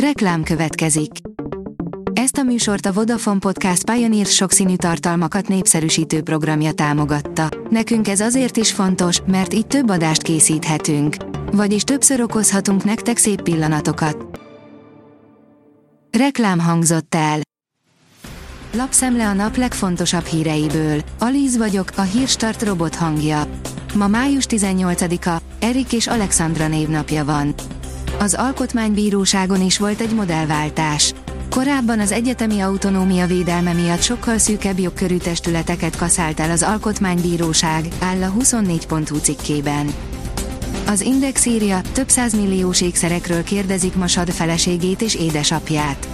Reklám következik. Ezt a műsort a Vodafone Podcast Pioneer sokszínű tartalmakat népszerűsítő programja támogatta. Nekünk ez azért is fontos, mert így több adást készíthetünk. Vagyis többször okozhatunk nektek szép pillanatokat. Reklám hangzott el. Lapszemle a nap legfontosabb híreiből. Alíz vagyok, a hírstart robot hangja. Ma május 18-a, Erik és Alexandra névnapja van. Az Alkotmánybíróságon is volt egy modellváltás. Korábban az egyetemi autonómia védelme miatt sokkal szűkebb jogkörű testületeket kaszált el az Alkotmánybíróság, áll a 24.hu cikkében. Az Index írja, több milliós ékszerekről kérdezik ma Sad feleségét és édesapját.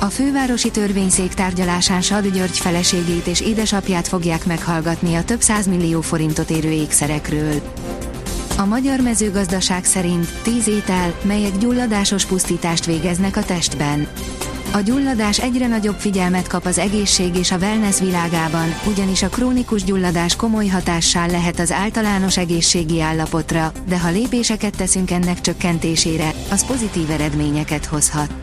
A fővárosi törvényszék tárgyalásán Sad György feleségét és édesapját fogják meghallgatni a több millió forintot érő ékszerekről. A magyar mezőgazdaság szerint 10 étel, melyek gyulladásos pusztítást végeznek a testben. A gyulladás egyre nagyobb figyelmet kap az egészség és a wellness világában, ugyanis a krónikus gyulladás komoly hatással lehet az általános egészségi állapotra, de ha lépéseket teszünk ennek csökkentésére, az pozitív eredményeket hozhat.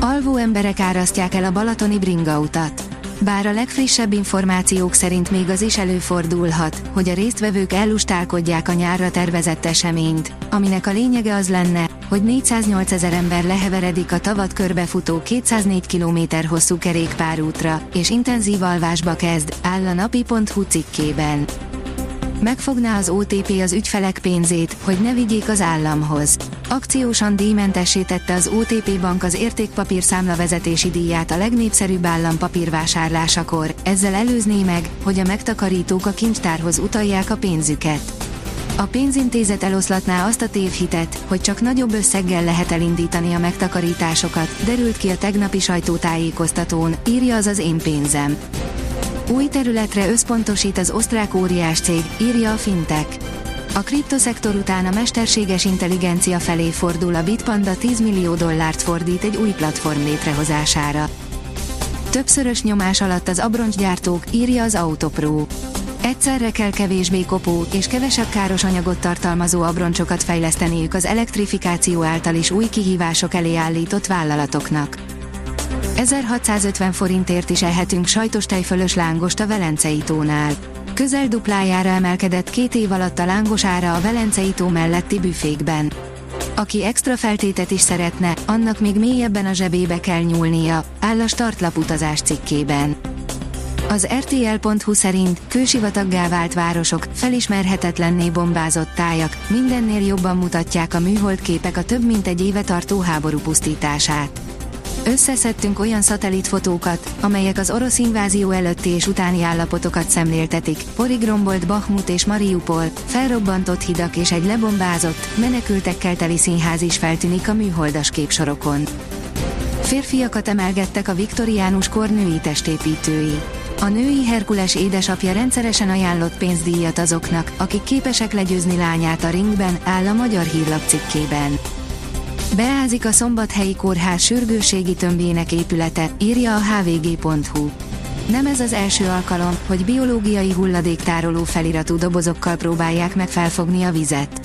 Alvó emberek árasztják el a balatoni bringautat. Bár a legfrissebb információk szerint még az is előfordulhat, hogy a résztvevők ellustálkodják a nyárra tervezett eseményt, aminek a lényege az lenne, hogy 408 ezer ember leheveredik a tavat körbefutó 204 km hosszú kerékpárútra, és intenzív alvásba kezd, áll a napi.hu cikkében. Megfogná az OTP az ügyfelek pénzét, hogy ne vigyék az államhoz. Akciósan díjmentessé tette az OTP bank az értékpapír számlavezetési díját a legnépszerűbb állampapír vásárlásakor, ezzel előzné meg, hogy a megtakarítók a kincstárhoz utalják a pénzüket. A pénzintézet eloszlatná azt a tévhitet, hogy csak nagyobb összeggel lehet elindítani a megtakarításokat, derült ki a tegnapi sajtótájékoztatón, írja az az én pénzem. Új területre összpontosít az osztrák óriás cég, írja a Fintech. A kriptoszektor után a mesterséges intelligencia felé fordul a Bitpanda 10 millió dollárt fordít egy új platform létrehozására. Többszörös nyomás alatt az abroncsgyártók, írja az Autopro. Egyszerre kell kevésbé kopó és kevesebb káros anyagot tartalmazó abroncsokat fejleszteniük az elektrifikáció által is új kihívások elé állított vállalatoknak. 1650 forintért is ehetünk sajtos tejfölös lángost a Velencei tónál. Közel duplájára emelkedett két év alatt a lángos ára a Velencei tó melletti büfékben. Aki extra feltétet is szeretne, annak még mélyebben a zsebébe kell nyúlnia, áll a startlap utazás cikkében. Az RTL.hu szerint kősivataggá vált városok, felismerhetetlenné bombázott tájak, mindennél jobban mutatják a műhold képek a több mint egy éve tartó háború pusztítását. Összeszedtünk olyan szatellitfotókat, amelyek az orosz invázió előtti és utáni állapotokat szemléltetik. Porigrombolt Bahmut és Mariupol, felrobbantott hidak és egy lebombázott, menekültekkel teli színház is feltűnik a műholdas képsorokon. Férfiakat emelgettek a viktoriánus kor női testépítői. A női Herkules édesapja rendszeresen ajánlott pénzdíjat azoknak, akik képesek legyőzni lányát a ringben, áll a magyar hírlap cikkében. Beázik a Szombathelyi Kórház sürgőségi tömbjének épülete, írja a hvg.hu. Nem ez az első alkalom, hogy biológiai hulladéktároló feliratú dobozokkal próbálják meg felfogni a vizet.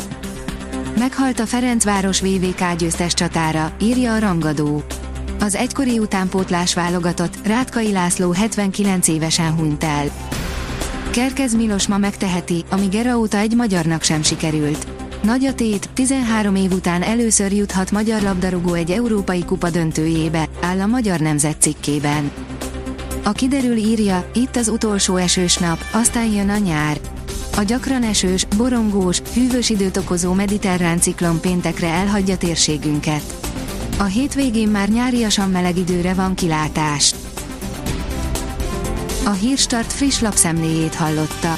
Meghalt a Ferencváros VVK győztes csatára, írja a rangadó. Az egykori utánpótlás válogatott, Rátkai László 79 évesen hunyt el. Kerkez Milos ma megteheti, ami Gera óta egy magyarnak sem sikerült. Nagy a tét, 13 év után először juthat magyar labdarúgó egy európai kupa döntőjébe, áll a Magyar Nemzet cikkében. A kiderül írja, itt az utolsó esős nap, aztán jön a nyár. A gyakran esős, borongós, hűvös időt okozó mediterrán ciklon péntekre elhagyja térségünket. A hétvégén már nyáriasan meleg időre van kilátás. A Hírstart friss lapszemléjét hallotta.